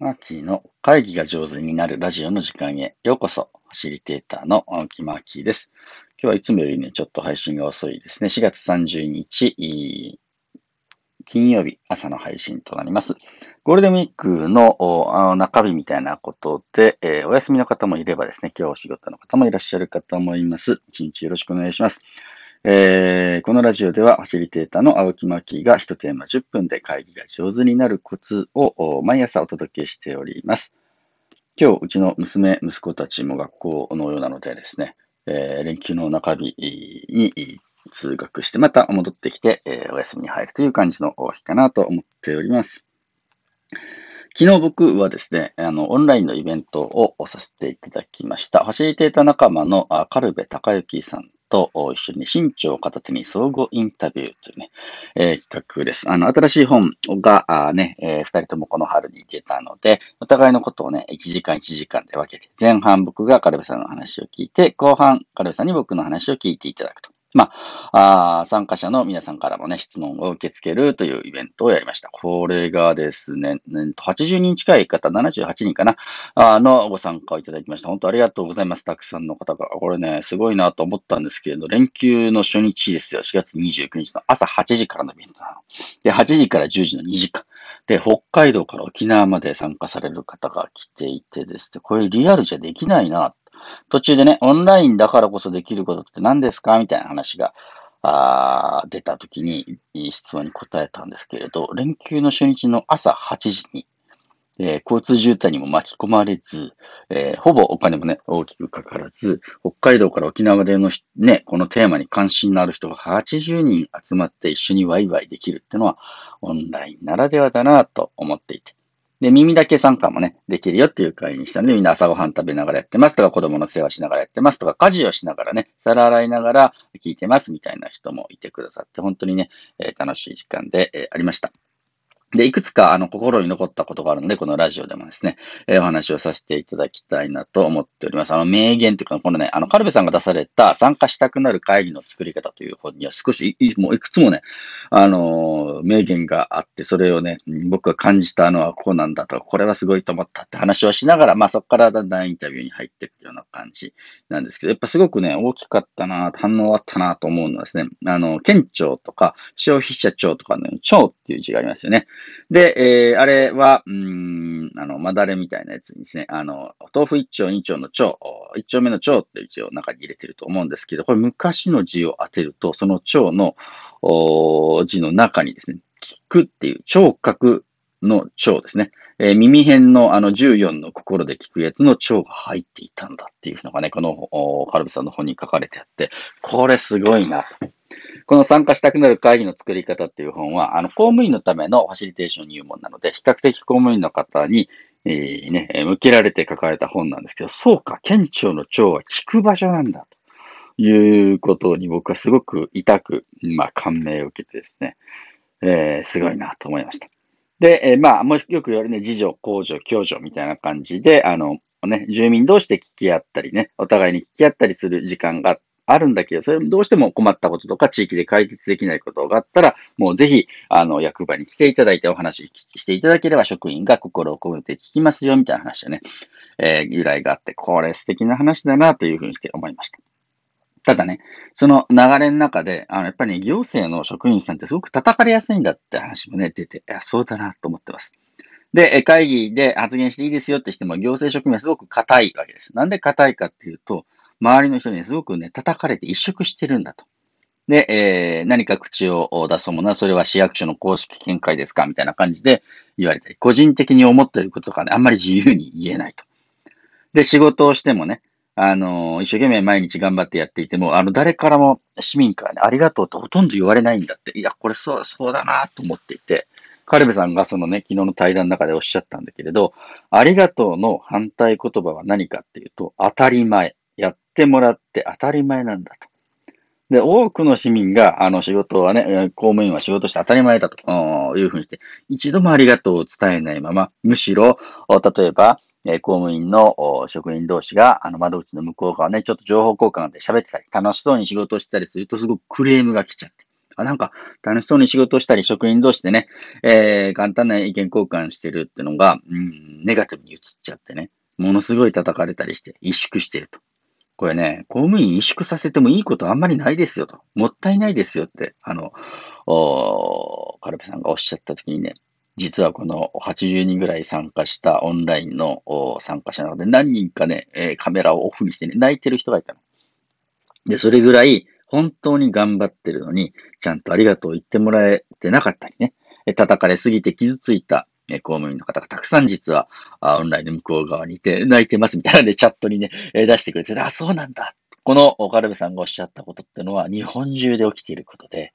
マーキーの会議が上手になるラジオの時間へようこそ。ファシリテーターの青木マーキーです。今日はいつもよりね、ちょっと配信が遅いですね。4月30日、金曜日朝の配信となります。ゴールデンウィークの中日みたいなことで、えー、お休みの方もいればですね、今日お仕事の方もいらっしゃる方もいます。一日よろしくお願いします。えー、このラジオではファシリテーターの青木真希が一テーマ10分で会議が上手になるコツを毎朝お届けしております。今日、うちの娘、息子たちも学校のようなのでですね、えー、連休の中日に通学して、また戻ってきて、えー、お休みに入るという感じの日かなと思っております。昨日僕はですね、あの、オンラインのイベントをさせていただきました。ファシリテーター仲間のカルベ隆之さんと一緒に新潮を片手に相互インタビューというね、えー、企画です。あの、新しい本が、あね、えー、二人ともこの春に出たので、お互いのことをね、1時間1時間で分けて、前半僕がカルベさんの話を聞いて、後半カルベさんに僕の話を聞いていただくと。まあ、あ参加者の皆さんからもね、質問を受け付けるというイベントをやりました。これがですね、80人近い方、78人かな、あのご参加をいただきました。本当ありがとうございます。たくさんの方が。これね、すごいなと思ったんですけれど、連休の初日ですよ。4月29日の朝8時からのイベントなの。で、8時から10時の2時間。で、北海道から沖縄まで参加される方が来ていてですね、これリアルじゃできないな途中でね、オンラインだからこそできることって何ですか？みたいな話があ出た時に質問に答えたんですけれど、連休の初日の朝8時に、えー、交通渋滞にも巻き込まれず、えー、ほぼお金もね、大きくかからず、北海道から沖縄でのね、このテーマに関心のある人が80人集まって一緒にワイワイできるっていうのは、オンラインならではだなと思っていて、で、耳だけ参加もね、できるよっていう会にしたので、みんな朝ごはん食べながらやってますとか、子供の世話しながらやってますとか、家事をしながらね、皿洗いながら聞いてますみたいな人もいてくださって、本当にね、えー、楽しい時間で、えー、ありました。で、いくつか、あの、心に残ったことがあるので、このラジオでもですね、えー、お話をさせていただきたいなと思っております。あの、名言というか、このね、あの、カルベさんが出された参加したくなる会議の作り方という本には少しい、もういくつもね、あのー、名言があって、それをね、僕が感じたのはこうなんだと、これはすごいと思ったって話をしながら、まあそこからだんだんインタビューに入っていくような感じなんですけど、やっぱすごくね、大きかったな、反応あったなと思うのはですね、あの、県庁とか消費者庁とかの庁っていう字がありますよね。で、えー、あれは、うん、あの、まだれみたいなやつにですね、あの、豆腐一丁二丁の丁、一丁目の丁っていう字を中に入れてると思うんですけど、これ昔の字を当てると、その丁の字の中にですね、聞くっていう聴覚の蝶ですね。えー、耳辺のあの14の心で聞くやつの蝶が入っていたんだっていうのがね、このカルビさんの本に書かれてあって、これすごいな。この参加したくなる会議の作り方っていう本は、あの、公務員のためのファシリテーション入門なので、比較的公務員の方に、えー、ね、向けられて書かれた本なんですけど、そうか、県庁の長は聞く場所なんだ、ということに僕はすごく痛く、まあ、感銘を受けてですね、えー、すごいなと思いました。で、えー、まあ、もしよく言われるね、自助、公助、共助みたいな感じで、あの、ね、住民同士で聞き合ったりね、お互いに聞き合ったりする時間があっあるんだけど、それどうしても困ったこととか地域で解決できないことがあったら、もうぜひ、あの、役場に来ていただいてお話していただければ職員が心を込めて聞きますよ、みたいな話でね、えー、由来があって、これ素敵な話だなというふうにして思いました。ただね、その流れの中で、あの、やっぱり、ね、行政の職員さんってすごく叩かれやすいんだって話もね、出て、いや、そうだなと思ってます。で、会議で発言していいですよってしても、行政職員はすごく硬いわけです。なんで硬いかっていうと、周りの人にすごくね、叩かれて一色してるんだと。で、えー、何か口を出そうものは、それは市役所の公式見解ですかみたいな感じで言われたり、個人的に思っていることとかね、あんまり自由に言えないと。で、仕事をしてもね、あの、一生懸命毎日頑張ってやっていても、あの、誰からも、市民からね、ありがとうってほとんど言われないんだって。いや、これそう、そうだなと思っていて、カルベさんがそのね、昨日の対談の中でおっしゃったんだけれど、ありがとうの反対言葉は何かっていうと、当たり前。やってもらって当たり前なんだと。で、多くの市民が、あの仕事はね、公務員は仕事して当たり前だというふうにして、一度もありがとうを伝えないまま、むしろ、例えば、公務員の職員同士が、あの窓口の向こう側ね、ちょっと情報交換で喋ってたり、楽しそうに仕事してたりすると、すごくクレームが来ちゃって。あ、なんか楽しそうに仕事をしたり、職員同士でね、えー、簡単な意見交換してるっていうのが、うん、ネガティブに移っちゃってね、ものすごい叩かれたりして、萎縮してると。これね、公務員萎縮させてもいいことあんまりないですよと。もったいないですよって、あの、カルペさんがおっしゃったときにね、実はこの80人ぐらい参加したオンラインの参加者なので、何人かね、えカメラをオフにしてね、泣いてる人がいたの。で、それぐらい本当に頑張ってるのに、ちゃんとありがとう言ってもらえてなかったりね、叩かれすぎて傷ついた公務員の方がたくさん実はオンラインの向こう側にいて泣いてますみたいなでチャットにね、出してくれて、あ、そうなんだ。この岡部さんがおっしゃったことってのは日本中で起きていることで、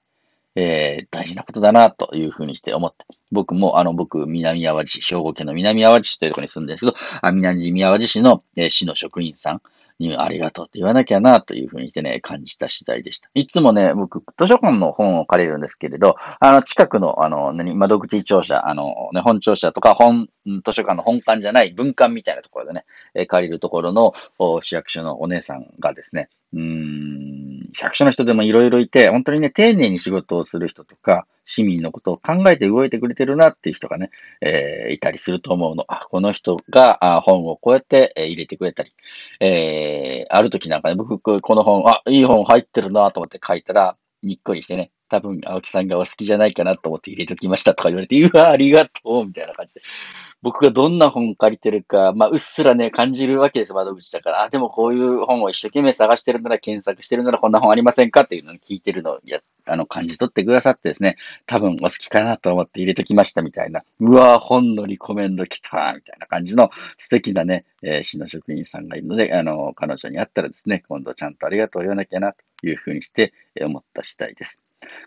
えー、大事なことだなというふうにして思って。僕も、あの、僕、南淡路市、兵庫県の南淡路市というところに住んでるんですけど、あ南淡路市の、えー、市の職員さん、にありがとうって言わなきゃなというふうにしてね、感じた次第でした。いつもね、僕、図書館の本を借りるんですけれど、あの、近くの、あの、何、窓口庁舎、あの、ね、本庁舎とか本、図書館の本館じゃない文館みたいなところでね、借りるところの市役所のお姉さんがですね、うーん、市役所の人でもいろいろいて、本当にね、丁寧に仕事をする人とか、市民のことを考えて動いてくれてるなっていう人がね、えー、いたりすると思うの。この人があ本をこうやって、え、入れてくれたり、えー、ある時なんかね、僕、この本、あ、いい本入ってるなと思って書いたら、にっこりしてね、多分、青木さんがお好きじゃないかなと思って入れときましたとか言われて、うわ、ありがとうみたいな感じで。僕がどんな本借りてるか、まあ、うっすらね、感じるわけです、窓口だから。あ、でもこういう本を一生懸命探してるなら、検索してるなら、こんな本ありませんかっていうのを聞いてるのをや、あの、感じ取ってくださってですね、多分お好きかなと思って入れときましたみたいな。うわ本のリコメンド来たみたいな感じの素敵なね、えー、市の職員さんがいるので、あの、彼女に会ったらですね、今度ちゃんとありがとう言わなきゃな、というふうにして、思った次第です。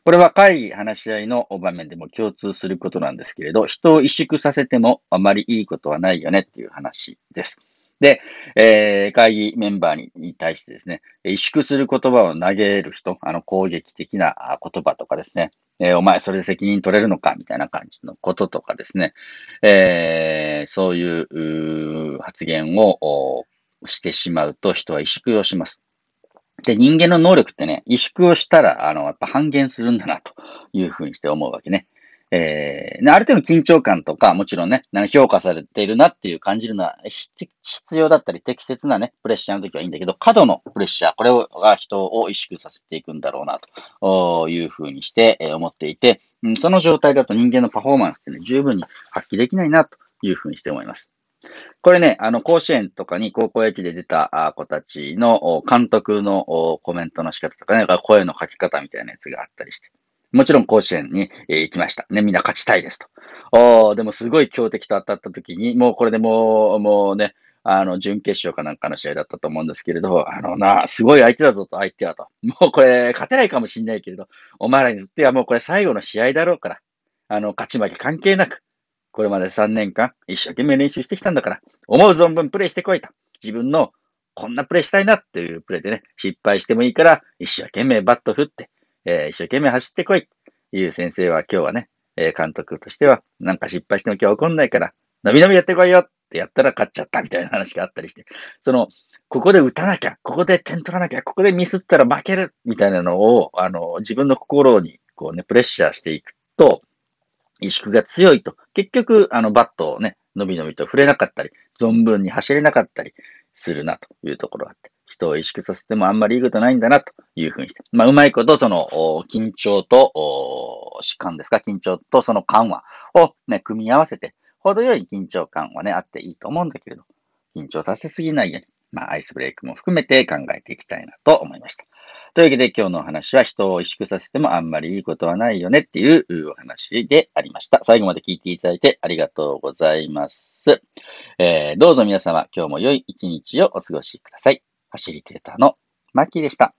これは会議、話し合いの場面でも共通することなんですけれど、人を萎縮させてもあまりいいことはないよねっていう話です。で、えー、会議メンバーに対してですね、萎縮する言葉を投げる人、あの攻撃的な言葉とかですね、えー、お前それで責任取れるのかみたいな感じのこととかですね、えー、そういう発言をしてしまうと人は萎縮をします。で、人間の能力ってね、萎縮をしたら、あの、やっぱ半減するんだな、というふうにして思うわけね。えー、ある程度緊張感とか、もちろんね、評価されているなっていう感じるのは必要だったり適切なね、プレッシャーの時はいいんだけど、過度のプレッシャー、これが人を萎縮させていくんだろうな、というふうにして思っていて、その状態だと人間のパフォーマンスってね、十分に発揮できないな、というふうにして思います。これね、あの、甲子園とかに高校野球で出た子たちの監督のコメントの仕方とかね、声の書き方みたいなやつがあったりして。もちろん甲子園に行きました。ね、みんな勝ちたいですと。おでもすごい強敵と当たった時に、もうこれでもう、もうね、あの、準決勝かなんかの試合だったと思うんですけれど、あのな、すごい相手だぞと、相手はと。もうこれ、勝てないかもしんないけれど、お前らにとってはもうこれ最後の試合だろうから、あの、勝ち負け関係なく、これまで3年間一生懸命練習してきたんだから、思う存分プレイしてこいと。自分のこんなプレイしたいなっていうプレイでね、失敗してもいいから、一生懸命バット振って、えー、一生懸命走ってこいっていう先生は今日はね、えー、監督としては、なんか失敗しても今日怒んないから、のびのびやってこいよってやったら勝っちゃったみたいな話があったりして、その、ここで打たなきゃ、ここで点取らなきゃ、ここでミスったら負けるみたいなのを、あの、自分の心にこうね、プレッシャーしていくと、萎縮が強いと、結局、あの、バットをね、伸び伸びと触れなかったり、存分に走れなかったりするなというところがあって、人を萎縮させてもあんまりいいことないんだなというふうにして、まあ、うまいこと、その、緊張と、弛緩ですか、緊張とその緩和をね、組み合わせて、程よい緊張感はね、あっていいと思うんだけれど、緊張させすぎないように、まあ、アイスブレイクも含めて考えていきたいなと思いました。というわけで今日のお話は人を萎縮させてもあんまりいいことはないよねっていうお話でありました。最後まで聞いていただいてありがとうございます。えー、どうぞ皆様今日も良い一日をお過ごしください。ファシリテーターのマッキーでした。